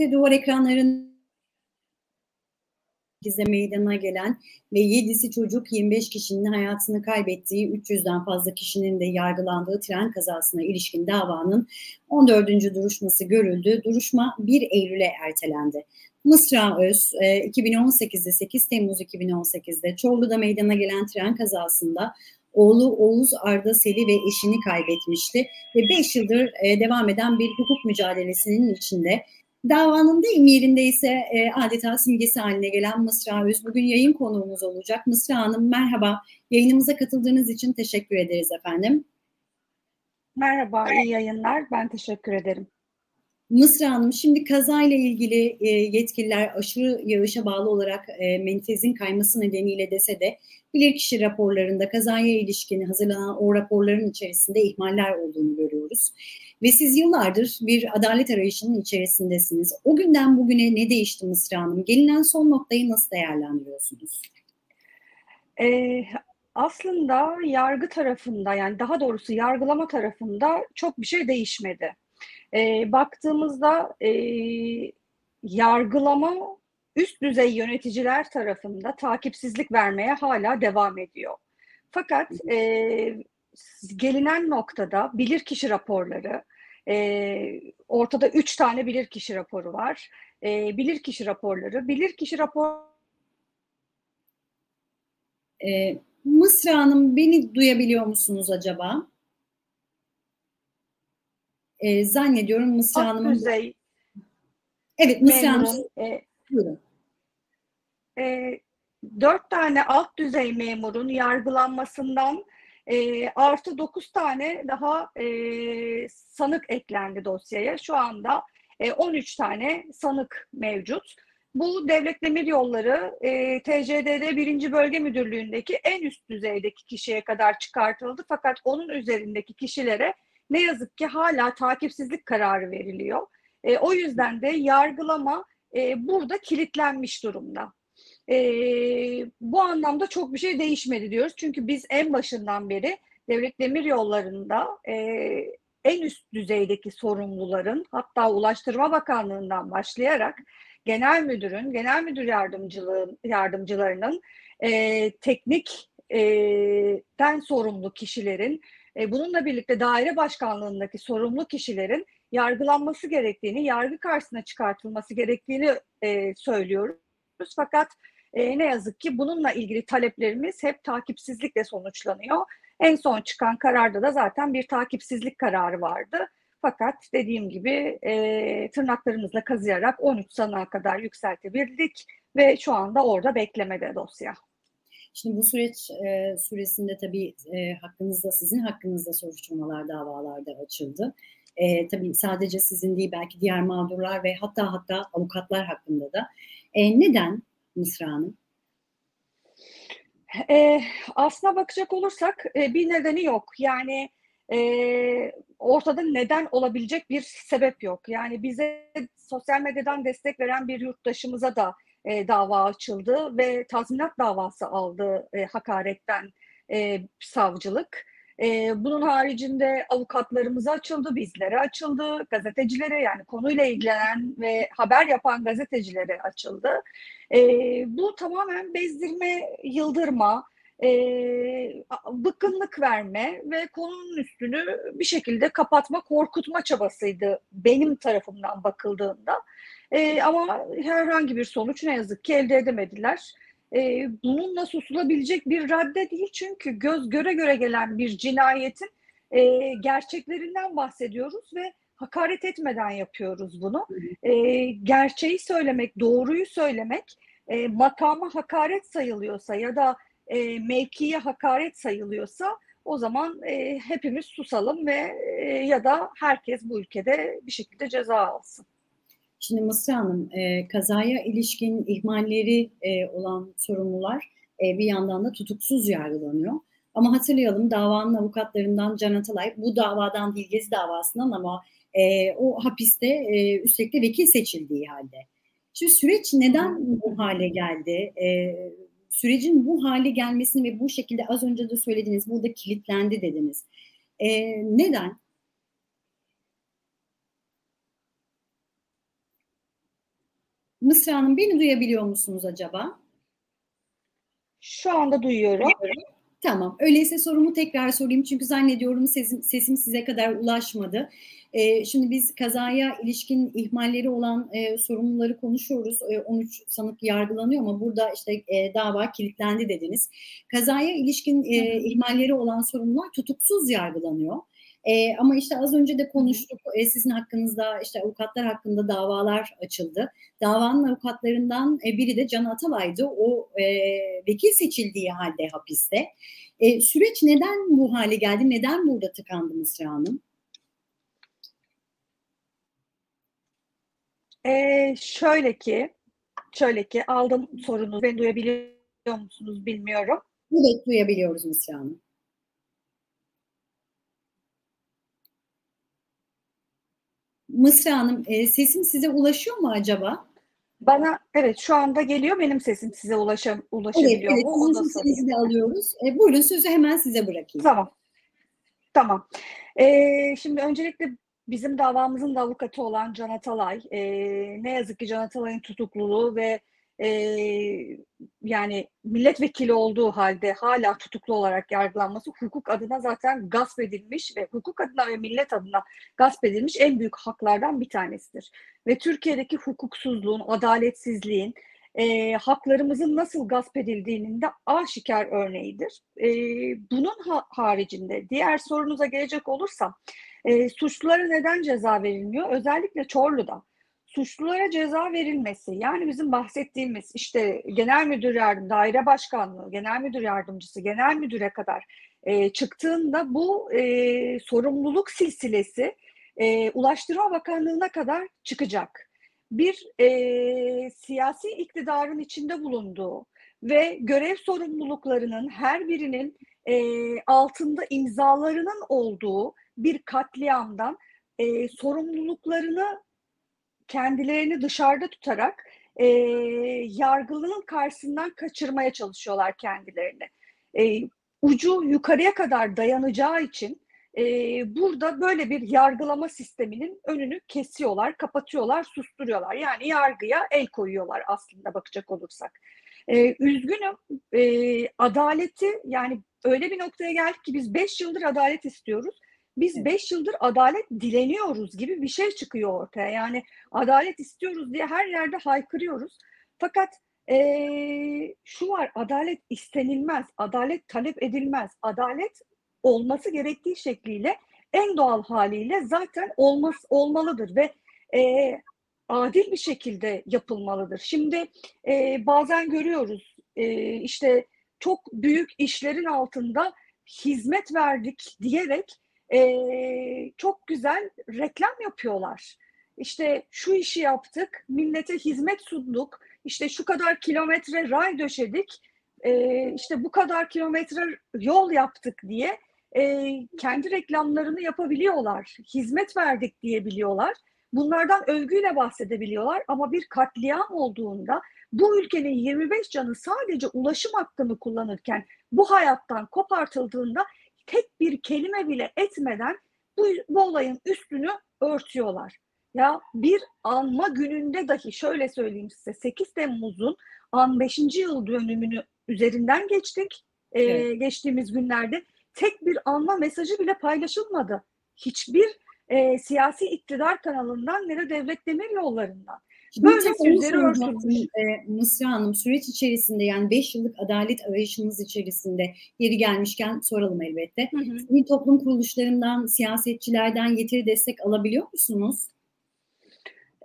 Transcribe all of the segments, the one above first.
TRT duvar ekranlarında meydana gelen ve 7'si çocuk 25 kişinin hayatını kaybettiği 300'den fazla kişinin de yargılandığı tren kazasına ilişkin davanın 14. duruşması görüldü. Duruşma 1 Eylül'e ertelendi. Mısra Öz 2018'de 8 Temmuz 2018'de Çorlu'da meydana gelen tren kazasında oğlu Oğuz Arda Seli ve eşini kaybetmişti ve 5 yıldır e, devam eden bir hukuk mücadelesinin içinde davanın deyim yerinde ise e, adeta simgesi haline gelen Mısra Öz bugün yayın konuğumuz olacak. Mısra Hanım merhaba, yayınımıza katıldığınız için teşekkür ederiz efendim. Merhaba, iyi yayınlar. Ben teşekkür ederim. Mısra Hanım şimdi kazayla ilgili e, yetkililer aşırı yağışa bağlı olarak e, menfezin kayması nedeniyle dese de bilirkişi raporlarında kazaya ilişkin hazırlanan o raporların içerisinde ihmaller olduğunu görüyoruz. Ve siz yıllardır bir adalet arayışının içerisindesiniz. O günden bugüne ne değişti Mısra Hanım? Gelinen son noktayı nasıl değerlendiriyorsunuz? Ee, aslında yargı tarafında yani daha doğrusu yargılama tarafında çok bir şey değişmedi. E, baktığımızda e, yargılama üst düzey yöneticiler tarafında takipsizlik vermeye hala devam ediyor. Fakat e, gelinen noktada bilirkişi raporları, e, ortada üç tane bilirkişi raporu var. E, bilirkişi raporları, bilirkişi rapor... E, Mısra Hanım beni duyabiliyor musunuz acaba? E, zannediyorum Mısra Hanım'ın... düzey Evet Mısra Hanım. E, Buyurun. E, dört tane alt düzey memurun yargılanmasından e, artı dokuz tane daha e, sanık eklendi dosyaya. Şu anda e, 13 tane sanık mevcut. Bu Devlet Demir Yolları e, TCDD 1. Bölge Müdürlüğü'ndeki en üst düzeydeki kişiye kadar çıkartıldı. Fakat onun üzerindeki kişilere ne yazık ki hala takipsizlik kararı veriliyor. E, o yüzden de yargılama e, burada kilitlenmiş durumda. E, bu anlamda çok bir şey değişmedi diyoruz. Çünkü biz en başından beri devlet demir yollarında e, en üst düzeydeki sorumluların hatta Ulaştırma Bakanlığı'ndan başlayarak genel müdürün, genel müdür yardımcılığı, yardımcılarının e, teknikten e, sorumlu kişilerin e, bununla birlikte daire başkanlığındaki sorumlu kişilerin yargılanması gerektiğini, yargı karşısına çıkartılması gerektiğini e, söylüyoruz. Fakat e, ne yazık ki bununla ilgili taleplerimiz hep takipsizlikle sonuçlanıyor. En son çıkan kararda da zaten bir takipsizlik kararı vardı. Fakat dediğim gibi e, tırnaklarımızla kazıyarak 13 sanığa kadar yükseltebildik ve şu anda orada beklemede dosya. Şimdi bu süreç e, süresinde tabii e, hakkınızda sizin hakkınızda soruşturmalar davalarda açıldı. E, tabii sadece sizin değil belki diğer mağdurlar ve hatta hatta avukatlar hakkında da. E, neden Mısra Hanım? E, aslına bakacak olursak e, bir nedeni yok. Yani e, ortada neden olabilecek bir sebep yok. Yani bize sosyal medyadan destek veren bir yurttaşımıza da e, dava açıldı ve tazminat davası aldı e, hakaretten e, savcılık. E, bunun haricinde avukatlarımıza açıldı, bizlere açıldı, gazetecilere yani konuyla ilgilenen ve haber yapan gazetecilere açıldı. E, bu tamamen bezdirme, yıldırma, e, bıkkınlık verme ve konunun üstünü bir şekilde kapatma, korkutma çabasıydı benim tarafımdan bakıldığında. E, ama herhangi bir sonuç ne yazık ki elde edemediler. E, bununla susulabilecek bir radde değil çünkü göz göre göre gelen bir cinayetin e, gerçeklerinden bahsediyoruz ve hakaret etmeden yapıyoruz bunu. E, gerçeği söylemek, doğruyu söylemek e, makama hakaret sayılıyorsa ya da e, mevkiye hakaret sayılıyorsa o zaman e, hepimiz susalım ve e, ya da herkes bu ülkede bir şekilde ceza alsın. Şimdi Mısra Hanım, e, kazaya ilişkin ihmalleri e, olan sorumlular e, bir yandan da tutuksuz yargılanıyor. Ama hatırlayalım davanın avukatlarından Can Atalay bu davadan değil Gezi davasından ama e, o hapiste e, üstelik de vekil seçildiği halde. Şimdi süreç neden bu hale geldi? E, sürecin bu hale gelmesini ve bu şekilde az önce de söylediniz burada kilitlendi dediniz. E, neden? Mısra Hanım beni duyabiliyor musunuz acaba? Şu anda duyuyorum. Tamam. Öyleyse sorumu tekrar sorayım çünkü zannediyorum sesim, sesim size kadar ulaşmadı. E, şimdi biz kazaya ilişkin ihmalleri olan e, sorumluları konuşuyoruz. E, 13 sanık yargılanıyor ama burada işte e, dava kilitlendi dediniz. Kazaya ilişkin e, ihmalleri olan sorumlular tutuksuz yargılanıyor. E, ama işte az önce de konuştuk. E, sizin hakkınızda işte avukatlar hakkında davalar açıldı. Davanın avukatlarından e, biri de Can Atalay'dı. O e, vekil seçildiği halde hapiste. E, süreç neden bu hale geldi? Neden burada tıkandı Mısra Hanım? Ee, şöyle ki, şöyle ki aldım sorunu. Beni duyabiliyor musunuz bilmiyorum. Evet duyabiliyoruz Mısra Hanım. Mısra Hanım e, sesim size ulaşıyor mu acaba? Bana evet şu anda geliyor benim sesim size ulaşa, ulaşabiliyor evet, mu? Evet sizin sesinizi de alıyoruz. E, buyurun sözü hemen size bırakayım. Tamam. Tamam. Ee, şimdi öncelikle bizim davamızın da avukatı olan Can Atalay, e, ne yazık ki Can Atalay'ın tutukluluğu ve e, yani milletvekili olduğu halde hala tutuklu olarak yargılanması hukuk adına zaten gasp edilmiş ve hukuk adına ve millet adına gasp edilmiş en büyük haklardan bir tanesidir. Ve Türkiye'deki hukuksuzluğun, adaletsizliğin, e, haklarımızın nasıl gasp edildiğinin de aşikar örneğidir. E, bunun ha- haricinde diğer sorunuza gelecek olursam e, suçlulara neden ceza verilmiyor? Özellikle Çorlu'da suçlulara ceza verilmesi yani bizim bahsettiğimiz işte genel müdür yardım, daire başkanlığı, genel müdür yardımcısı, genel müdüre kadar e, çıktığında bu e, sorumluluk silsilesi e, Ulaştırma Bakanlığı'na kadar çıkacak. Bir e, siyasi iktidarın içinde bulunduğu ve görev sorumluluklarının her birinin e, altında imzalarının olduğu bir katliamdan e, sorumluluklarını kendilerini dışarıda tutarak e, yargılının karşısından kaçırmaya çalışıyorlar kendilerini. E, ucu yukarıya kadar dayanacağı için e, burada böyle bir yargılama sisteminin önünü kesiyorlar, kapatıyorlar, susturuyorlar. Yani yargıya el koyuyorlar aslında bakacak olursak. E, üzgünüm, e, adaleti yani öyle bir noktaya geldik ki biz beş yıldır adalet istiyoruz biz beş yıldır adalet dileniyoruz gibi bir şey çıkıyor ortaya. Yani adalet istiyoruz diye her yerde haykırıyoruz. Fakat ee, şu var adalet istenilmez, adalet talep edilmez. Adalet olması gerektiği şekliyle en doğal haliyle zaten olmaz, olmalıdır ve e, adil bir şekilde yapılmalıdır. Şimdi e, bazen görüyoruz e, işte çok büyük işlerin altında hizmet verdik diyerek e, çok güzel reklam yapıyorlar. İşte şu işi yaptık, millete hizmet sunduk, işte şu kadar kilometre ray döşedik, e, işte bu kadar kilometre yol yaptık diye e, kendi reklamlarını yapabiliyorlar. Hizmet verdik diyebiliyorlar. Bunlardan övgüyle bahsedebiliyorlar ama bir katliam olduğunda bu ülkenin 25 canı sadece ulaşım hakkını kullanırken bu hayattan kopartıldığında tek bir kelime bile etmeden bu, bu olayın üstünü örtüyorlar. Ya bir anma gününde dahi şöyle söyleyeyim size 8 Temmuz'un an 5. yıl dönümünü üzerinden geçtik. Evet. geçtiğimiz günlerde tek bir anma mesajı bile paylaşılmadı. Hiçbir e, siyasi iktidar kanalından ne de devlet demir yollarından. Böyle sözleri örtülmüş. E, Mısra Hanım süreç içerisinde yani 5 yıllık adalet arayışınız içerisinde yeri gelmişken soralım elbette. Hı hı. Sivil toplum kuruluşlarından, siyasetçilerden yeteri destek alabiliyor musunuz?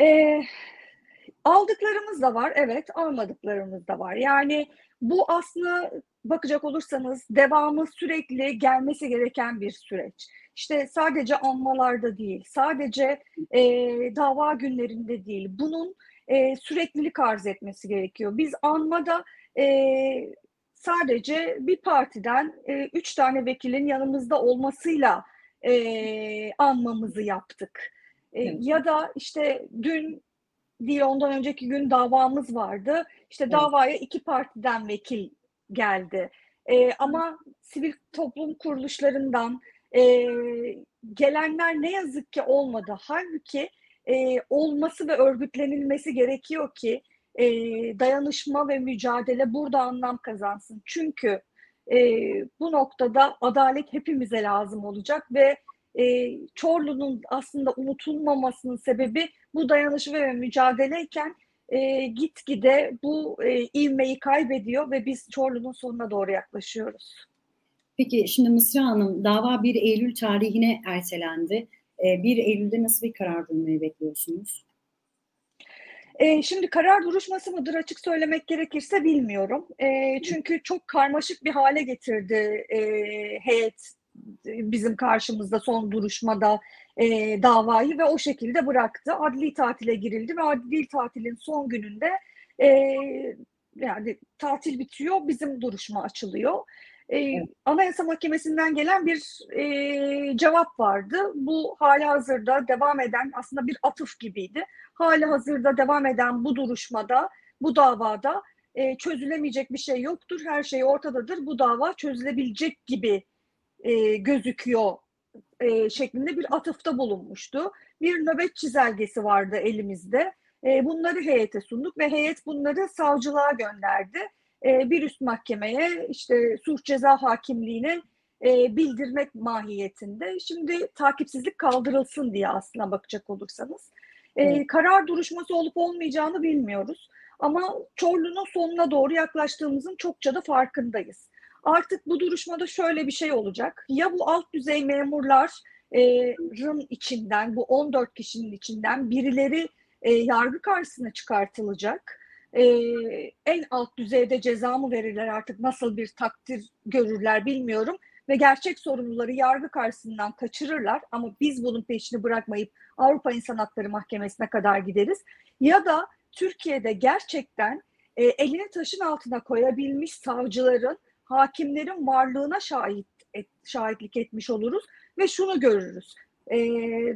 E, aldıklarımız da var evet almadıklarımız da var. Yani bu aslında bakacak olursanız devamı sürekli gelmesi gereken bir süreç. İşte sadece anmalarda değil, sadece e, dava günlerinde değil, bunun e, süreklilik arz etmesi gerekiyor. Biz anmada e, sadece bir partiden e, üç tane vekilin yanımızda olmasıyla e, anmamızı yaptık. E, evet. Ya da işte dün değil ondan önceki gün davamız vardı. İşte evet. davaya iki partiden vekil geldi. E, ama sivil toplum kuruluşlarından e, gelenler ne yazık ki olmadı. Halbuki e, olması ve örgütlenilmesi gerekiyor ki e, dayanışma ve mücadele burada anlam kazansın. Çünkü e, bu noktada adalet hepimize lazım olacak ve e, Çorlu'nun aslında unutulmamasının sebebi bu dayanışma ve mücadeleyken e, gitgide bu e, ivmeyi kaybediyor ve biz Çorlu'nun sonuna doğru yaklaşıyoruz. Peki şimdi Mısra Hanım dava 1 Eylül tarihine ertelendi. 1 e, Eylül'de nasıl bir karar bulmayı bekliyorsunuz? E, şimdi karar duruşması mıdır açık söylemek gerekirse bilmiyorum. E, çünkü çok karmaşık bir hale getirdi e, heyet bizim karşımızda son duruşmada e, davayı ve o şekilde bıraktı. Adli tatile girildi ve adli tatilin son gününde e, yani tatil bitiyor, bizim duruşma açılıyor. Ee, evet. Anayasa Mahkemesi'nden gelen bir e, cevap vardı. Bu hali hazırda devam eden aslında bir atıf gibiydi. Hali hazırda devam eden bu duruşmada, bu davada e, çözülemeyecek bir şey yoktur. Her şey ortadadır. Bu dava çözülebilecek gibi e, gözüküyor e, şeklinde bir atıfta bulunmuştu. Bir nöbet çizelgesi vardı elimizde. E, bunları heyete sunduk ve heyet bunları savcılığa gönderdi. E, bir üst mahkemeye işte suç ceza hakimliğine e, bildirmek mahiyetinde. Şimdi takipsizlik kaldırılsın diye aslına bakacak olursanız. E, karar duruşması olup olmayacağını bilmiyoruz. Ama Çorlu'nun sonuna doğru yaklaştığımızın çokça da farkındayız. Artık bu duruşmada şöyle bir şey olacak. Ya bu alt düzey memurların içinden, bu 14 kişinin içinden birileri e, yargı karşısına çıkartılacak. E, en alt düzeyde ceza mı verirler artık nasıl bir takdir görürler bilmiyorum. Ve gerçek sorumluları yargı karşısından kaçırırlar ama biz bunun peşini bırakmayıp Avrupa İnsan Hakları Mahkemesi'ne kadar gideriz. Ya da Türkiye'de gerçekten e, elini taşın altına koyabilmiş savcıların hakimlerin varlığına şahit et, şahitlik etmiş oluruz ve şunu görürüz. E,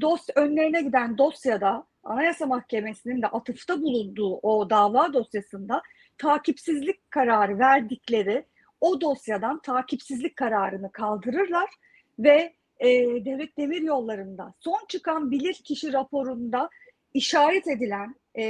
dost önlerine giden dosyada Anayasa Mahkemesi'nin de atıfta bulunduğu o dava dosyasında takipsizlik kararı verdikleri o dosyadan takipsizlik kararını kaldırırlar ve e, devlet demir yollarında son çıkan bilir kişi raporunda işaret edilen e,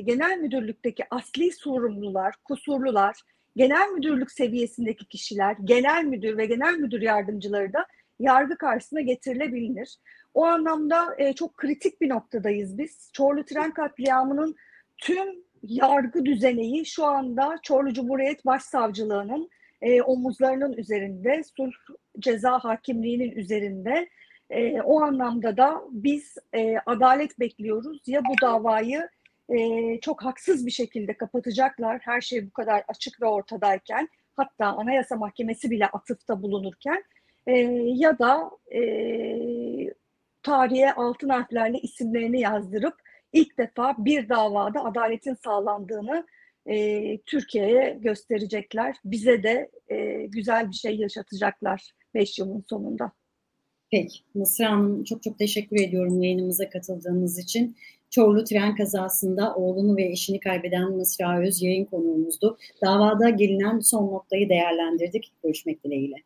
genel müdürlükteki asli sorumlular, kusurlular, genel müdürlük seviyesindeki kişiler, genel müdür ve genel müdür yardımcıları da yargı karşısına getirilebilir. O anlamda e, çok kritik bir noktadayız biz. Çorlu tren katliamının tüm yargı düzeneyi şu anda Çorlu Cumhuriyet Başsavcılığı'nın e, omuzlarının üzerinde, sulh ceza hakimliğinin üzerinde. E, o anlamda da biz e, adalet bekliyoruz. Ya bu davayı e, çok haksız bir şekilde kapatacaklar. Her şey bu kadar açık ve ortadayken hatta Anayasa Mahkemesi bile atıfta bulunurken e, ya da e, tarihe altın harflerle isimlerini yazdırıp ilk defa bir davada adaletin sağlandığını e, Türkiye'ye gösterecekler. Bize de e, güzel bir şey yaşatacaklar 5 yılın sonunda. Peki Mısra Hanım çok çok teşekkür ediyorum yayınımıza katıldığınız için. Çorlu tren kazasında oğlunu ve eşini kaybeden Mısra Öz yayın konuğumuzdu. Davada gelinen son noktayı değerlendirdik. Görüşmek dileğiyle.